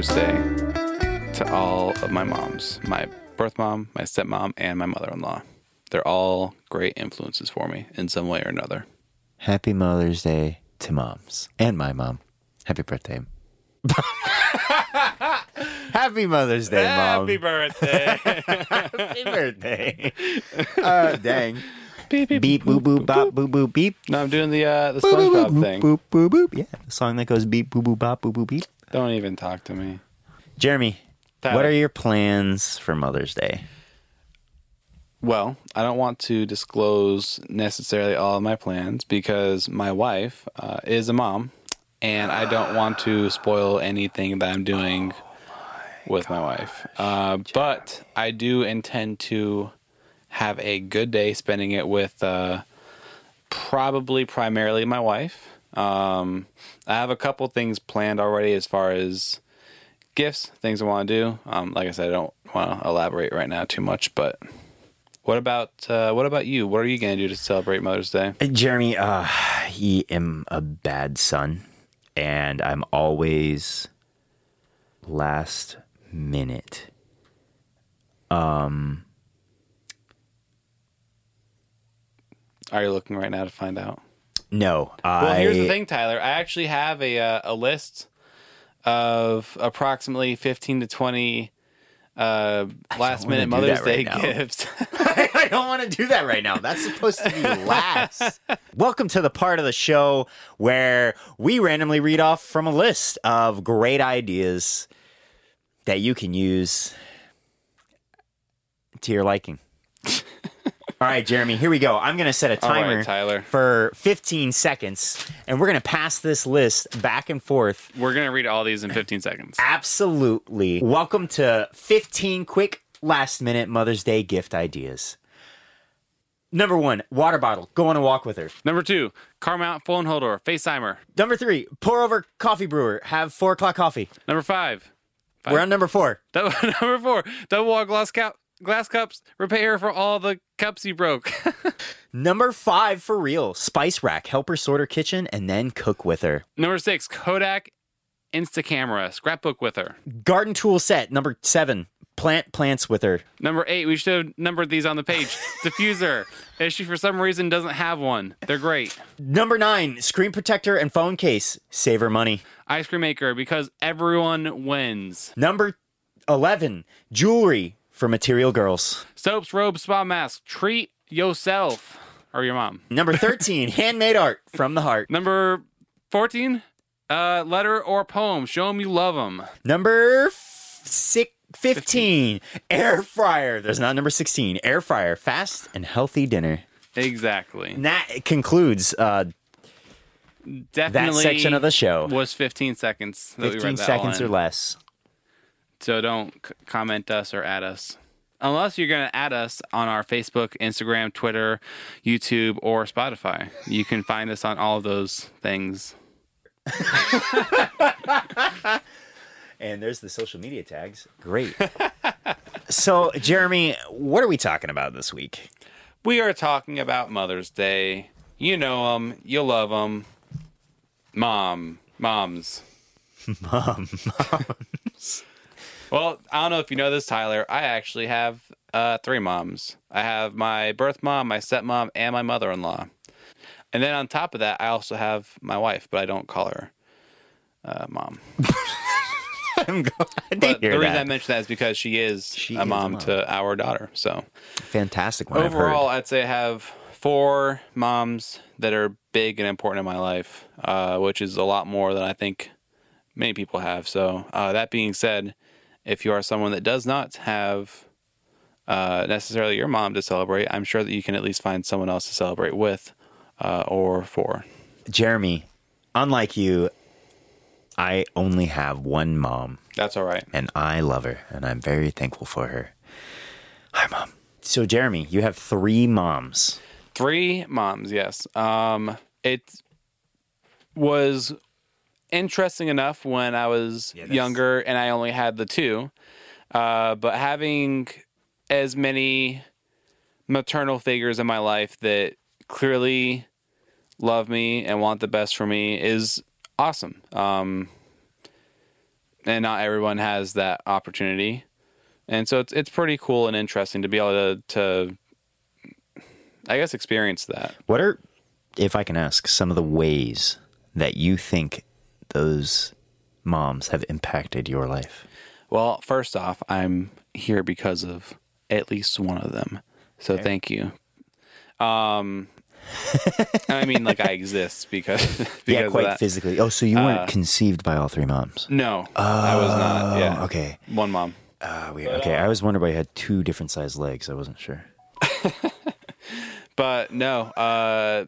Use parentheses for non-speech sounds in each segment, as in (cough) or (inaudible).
Mother's Day to all of my moms my birth mom, my stepmom, and my mother in law. They're all great influences for me in some way or another. Happy Mother's Day to moms and my mom. Happy birthday. (laughs) Happy Mother's Day, mom. Happy birthday. Happy birthday. (laughs) uh, dang. Beep, beep, boop, boop, bop, boop, boop, beep. no, I'm doing the uh, the Boop, boop, SpongeBob boop, thing. Boop, boop, boop. Yeah, the song that goes beep, boop, boop, bop, boop, boop, beep. Don't even talk to me. Jeremy, Tyler. what are your plans for Mother's Day? Well, I don't want to disclose necessarily all of my plans because my wife uh, is a mom, and I don't want to spoil anything that I'm doing with my wife. Uh, but I do intend to have a good day spending it with uh, probably primarily my wife. Um, I have a couple things planned already as far as gifts, things I want to do. Um, like I said, I don't want to elaborate right now too much, but what about uh, what about you? What are you going to do to celebrate Mother's Day? Uh, Jeremy, uh, I am a bad son, and I'm always last minute. Um, are you looking right now to find out? No, Well, I. here's the thing, Tyler. I actually have a uh, a list of approximately 15 to 20 uh, last minute Mother's right Day gifts. (laughs) (laughs) I don't want to do that right now. That's supposed to be (laughs) last. Welcome to the part of the show where we randomly read off from a list of great ideas that you can use to your liking. All right, Jeremy, here we go. I'm going to set a All right, timer Tyler. for 15 seconds, and we're going to pass this list back and forth We're going to read all these in 15 seconds. Absolutely. Welcome to 15 quick last minute Mother's Day gift ideas. Number one, water bottle. Go on a walk with her. Number two, car mount phone holder, FaceTime her. Number three, pour over coffee brewer. Have four o'clock coffee. Number five, Five. We're on number four. double, (laughs) number four, double wall glass cup. Glass cups, repair for all the cups you broke. (laughs) Number five, for real, spice rack. Help her sort her kitchen and then cook with her. Number six, Kodak Insta camera, scrapbook with her. Garden tool set. Number seven, plant plants with her. Number eight, we should have numbered these on the page. (laughs) Diffuser. If she for some reason doesn't have one, they're great. Number nine, screen protector and phone case. Save her money. Ice cream maker because everyone wins. Number 11, jewelry for material girls. Soaps, robes, spa mask. Treat yourself or your mom. Number 13, (laughs) handmade art from the heart. Number 14, uh, letter or poem. Show them you love them. Number f- six, 15, air fryer. There's not number 16. Air fryer, fast and healthy dinner. Exactly. And that concludes uh, that Definitely section of the show. was 15 seconds. 15 read that all seconds or less. So don't c- comment us or add us. Unless you're going to add us on our Facebook, Instagram, Twitter, YouTube, or Spotify. You can find us on all of those things. (laughs) And there's the social media tags. Great. (laughs) so, Jeremy, what are we talking about this week? We are talking about Mother's Day. You know them. You'll love them. Mom. Moms. (laughs) Mom. Well, I don't know if you know this, Tyler. I actually have uh, three moms. I have my birth mom, my stepmom, and my mother in law. And then on top of that, I also have my wife, but I don't call her uh, mom. (laughs) I'm glad But the reason I mention that is because she is She a is a mom mom. to our daughter. So Fantastic one. Overall. I'd say I have four moms that are big and important in my life, uh, which is a lot more than I think many people have. So uh, that being said, if you are someone that does not have uh, necessarily your mom to celebrate, I'm sure that you can at least find someone else to celebrate with uh, or for. Jeremy, unlike you, I only have one mom. That's all right. and I love her, and I'm very thankful for her. Hi, mom. So, Jeremy, you have three moms. Three moms, yes. Um, it was interesting enough when I was Yeah, younger and I only had the two. Uh, but having as many maternal figures in my life that clearly love me and want the best for me is awesome. Um, and not everyone has that opportunity. And so it's it's pretty cool and interesting to be able to to I guess experience that. What are, if I can ask, some of the ways that you think those moms have impacted your life? Well, first off, I'm here because of at least one of them. So Okay. thank you. Um I mean like I exist because, (laughs) because yeah, of quite that. physically. Oh, so you weren't Uh, conceived by all three moms? No, I was not. Yeah. Oh, okay. One mom. Uh, weird. Okay, I was wondering why you had two different sized legs. I wasn't sure. (laughs) But no, uh,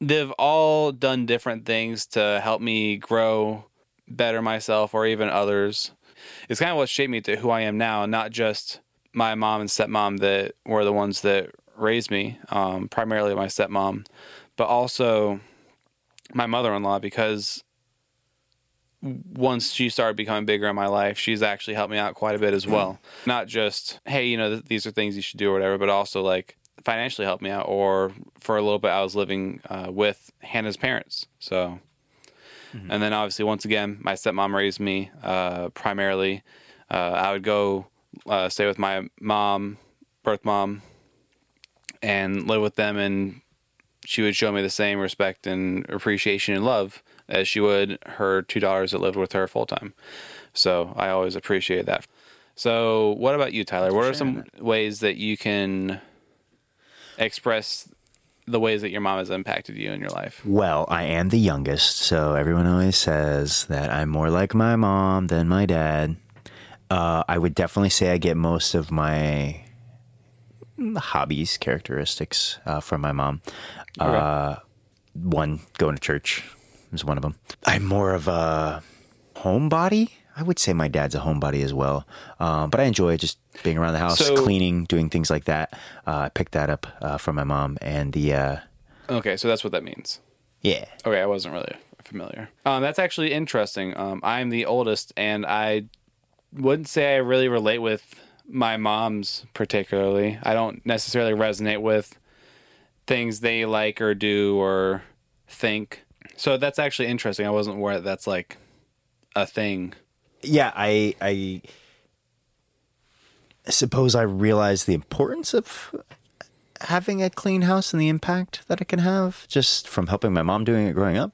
they've all done different things to help me grow, better myself, or even others. It's kind of what shaped me to who I am now, not just my mom and stepmom that were the ones that raised me, um, primarily my stepmom, but also my mother in law because once she started becoming bigger in my life, she's actually helped me out quite a bit as well. Not just, hey, you know, th- these are things you should do or whatever, but also like financially helped me out. Or for a little bit, I was living uh, with Hannah's parents. So, and then obviously, once again, my stepmom raised me uh, primarily. Uh, I would go uh, stay with my mom, birth mom, and live with them and she would show me the same respect and appreciation and love as she would her two daughters that lived with her full time. So I always appreciate that. So what about you, Tyler? What are some ways that you can express the ways that your mom has impacted you in your life? Well, I am the youngest, so everyone always says that I'm more like my mom than my dad. Uh, I would definitely say I get most of my hobbies, characteristics uh, from my mom. Uh, one, going to church is one of them. I'm more of a homebody. I would say my dad's a homebody as well, uh, but I enjoy just being around the house, So- cleaning, doing things like that. Uh, I picked that up uh, from my mom, and the uh, Okay, so that's what that means. yeah, Okay, I wasn't really familiar. Um, that's actually interesting. Um, I'm the oldest, and I wouldn't say I really relate with my mom's particularly. I don't necessarily resonate with things they like or do or think. So that's actually interesting. I wasn't aware that that's like a thing. yeah, I I suppose I realized the importance of having a clean house and the impact that it can have just from helping my mom doing it growing up.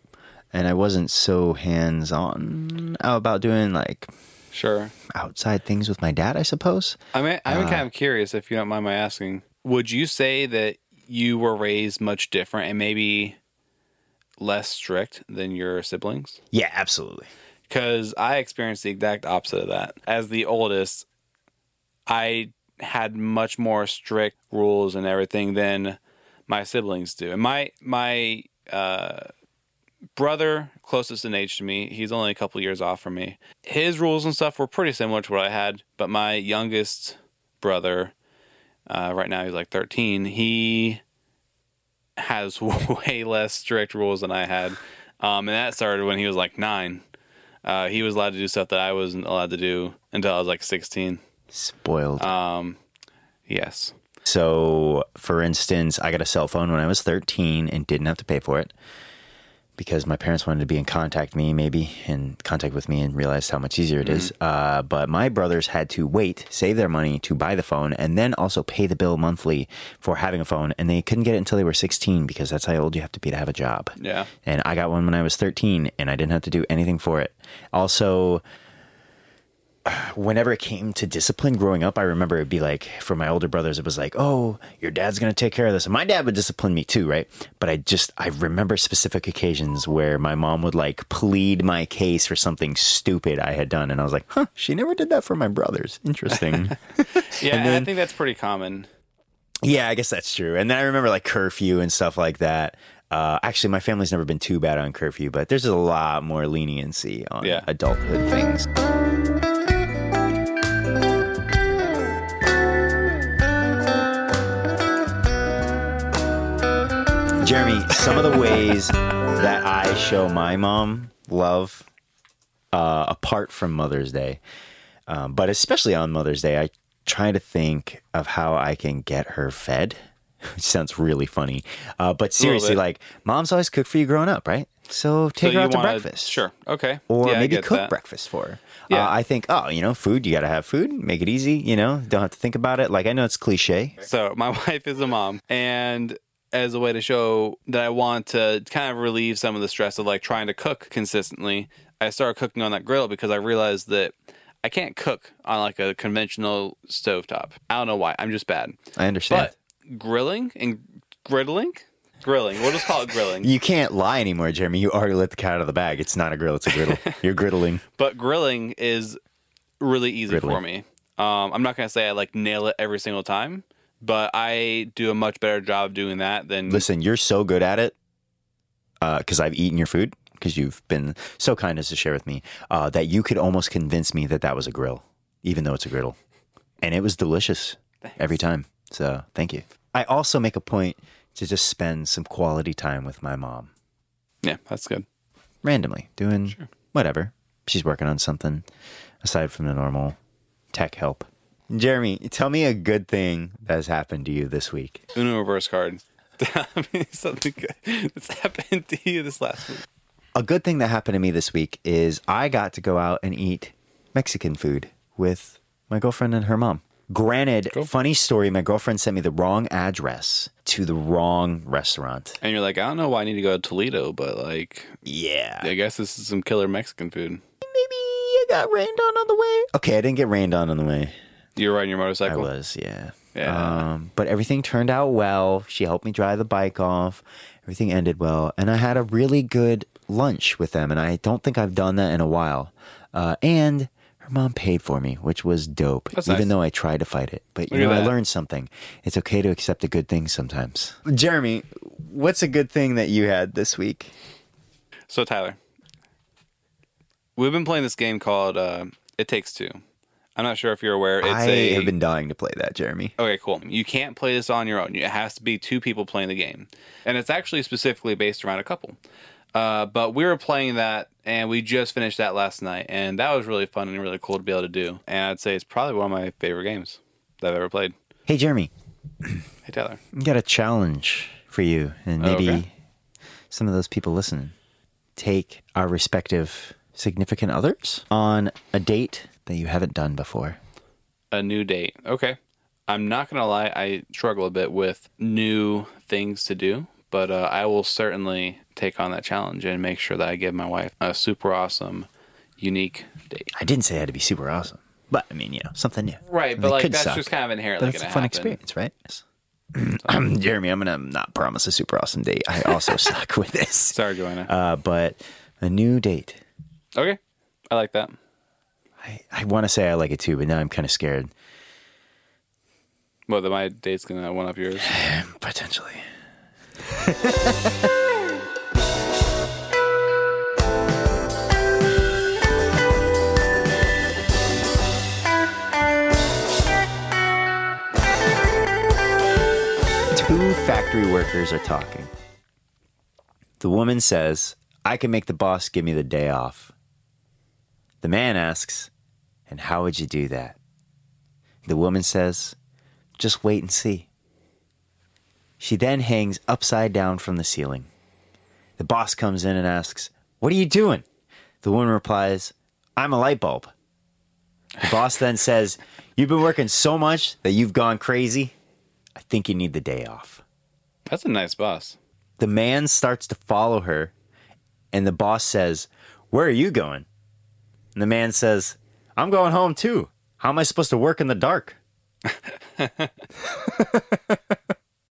And I wasn't so hands on about doing like Sure. outside things with my dad, I suppose. I mean, I'm uh, kind of curious if you don't mind my asking. Would you say that you were raised much different and maybe less strict than your siblings? Yeah, absolutely. because I experienced the exact opposite of that. As the oldest, I had much more strict rules and everything than my siblings do. And my my uh, brother, closest in age to me, he's only a couple years off from me. His rules and stuff were pretty similar to what I had. But my youngest brother, uh, right now he's like 13. He has (laughs) way less strict rules than I had. Um, and that started when he was like nine. Uh, he was allowed to do stuff that I wasn't allowed to do until I was like 16. Spoiled. Um, yes. So, for instance, I got a cell phone when I was 13 and didn't have to pay for it because my parents wanted to be in contact with me, maybe in contact with me, and realized how much easier it is. Uh, but my brothers had to wait, save their money to buy the phone, and then also pay the bill monthly for having a phone. And they couldn't get it until they were 16 because that's how old you have to be to have a job. Yeah. And I got one when I was 13 and I didn't have to do anything for it. Also, whenever it came to discipline growing up, I remember it'd be like for my older brothers, it was like, oh, your dad's to take care of this. And my dad would discipline me too, right? But I just, I remember specific occasions where my mom would like plead my case for something stupid I had done. And I was like, huh, she never did that for my brothers. Interesting. (laughs) Yeah, and I think that's pretty common. Yeah, I guess that's true. And then I remember like curfew and stuff like that. Uh, actually, my family's never been too bad on curfew, but there's a lot more leniency on Yeah. adulthood things. Jeremy, some of the ways that I show my mom love, uh, apart from Mother's Day, um, but especially on Mother's Day, I try to think of how I can get her fed (laughs) which sounds really funny. Uh, but seriously, like mom's always cooked for you growing up, right? So take So her out to wanna- breakfast, Sure. Okay. or Yeah, maybe cook that. breakfast for her. Yeah. Uh, I think, oh, you know, food. You got to have food. Make it easy. You know, don't have to think about it. Like I know it's cliche. So my (laughs) wife is a mom, and as a way to show that I want to kind of relieve some of the stress of like trying to cook consistently, I started cooking on that grill because I realized that I can't cook on like a conventional stovetop. I don't know why. I'm just bad. I understand. But grilling and griddling, grilling. We'll just call it grilling. (laughs) you can't lie anymore, Jeremy. You already let the cat out of the bag. It's not a grill. It's a griddle. (laughs) You're griddling. But grilling is really easy Griddling. for me. Um, I'm not gonna say I like nail it every single time, but I do a much better job doing that than Listen, you're so good at it because I've eaten your food because you've been so kind as to share with me uh, that you could almost convince me that that was a grill, even though it's a griddle, and it was delicious every time. So thank you. I also make a point to just spend some quality time with my mom yeah, that's good. randomly, doing whatever. She's working on something aside from the normal tech help. Jeremy, tell me a good thing that has happened to you this week. Uno reverse card. (laughs) Something good that's happened to you this last week. A good thing that happened to me this week is I got to go out and eat Mexican food with my girlfriend and her mom. Granted, Cool. funny story, my girlfriend sent me the wrong address to the wrong restaurant. And you're like, I don't know why I need to go to Toledo, but like, Yeah. I guess this is some killer Mexican food. Maybe I got rained on on the way. Okay, I didn't get rained on on the way. You were riding your motorcycle. I motorcycle. was, yeah. Yeah. Um, but everything turned out well. She helped me drive the bike off. Everything ended well. And I had a really good lunch with them. And I don't think I've done that in a while. Uh, and her mom paid for me, which was dope, That's even nice. though I tried to fight it. But you Look at know, I learned something. It's okay to accept a good thing sometimes. Jeremy, what's a good thing that you had this week? So Tyler, we've been playing this game called uh, It Takes Two. I'm not sure if you're aware. It's I a have been dying to play that, Jeremy. Okay, cool. You can't play this on your own. It has to be two people playing the game. And it's actually specifically based around a couple. Uh, but we were playing that and we just finished that last night. And that was really fun and really cool to be able to do. And I'd say it's probably one of my favorite games that I've ever played. Hey, Jeremy, (clears throat) Hey, Tyler. I got a challenge for you and maybe Okay. some of those people listening. Take our respective significant others on a date that you haven't done before. A new date. Okay. I'm not going to lie. I struggle a bit with new things to do. But uh, I will certainly take on that challenge and make sure that I give my wife a super awesome, unique date. I didn't say it had to be super awesome, but I mean, you know, something new. Right, but like that's suck, just kind of inherently But it's a fun happen. experience, right? Yes. (clears throat) Jeremy, I'm gonna not promise a super awesome date. I also (laughs) suck with this. Sorry, Joanna. Uh, but a new date. okay, I like that. I, I want to say I like it too, but now I'm kind of scared. Well, then my date's gonna one up yours. (sighs) Potentially. Two factory workers are talking. The woman says, I can make the boss give me the day off. The man asks, And how would you do that? The woman says, Just wait and see. She then hangs upside down from the ceiling. The boss comes in and asks, What are you doing? The woman replies, I'm a light bulb. The boss then says, You've been working so much that you've gone crazy. I think you need the day off. That's a nice boss. The man starts to follow her, and the boss says, Where are you going? And the man says, I'm going home too. How am I supposed to work in the dark? (laughs)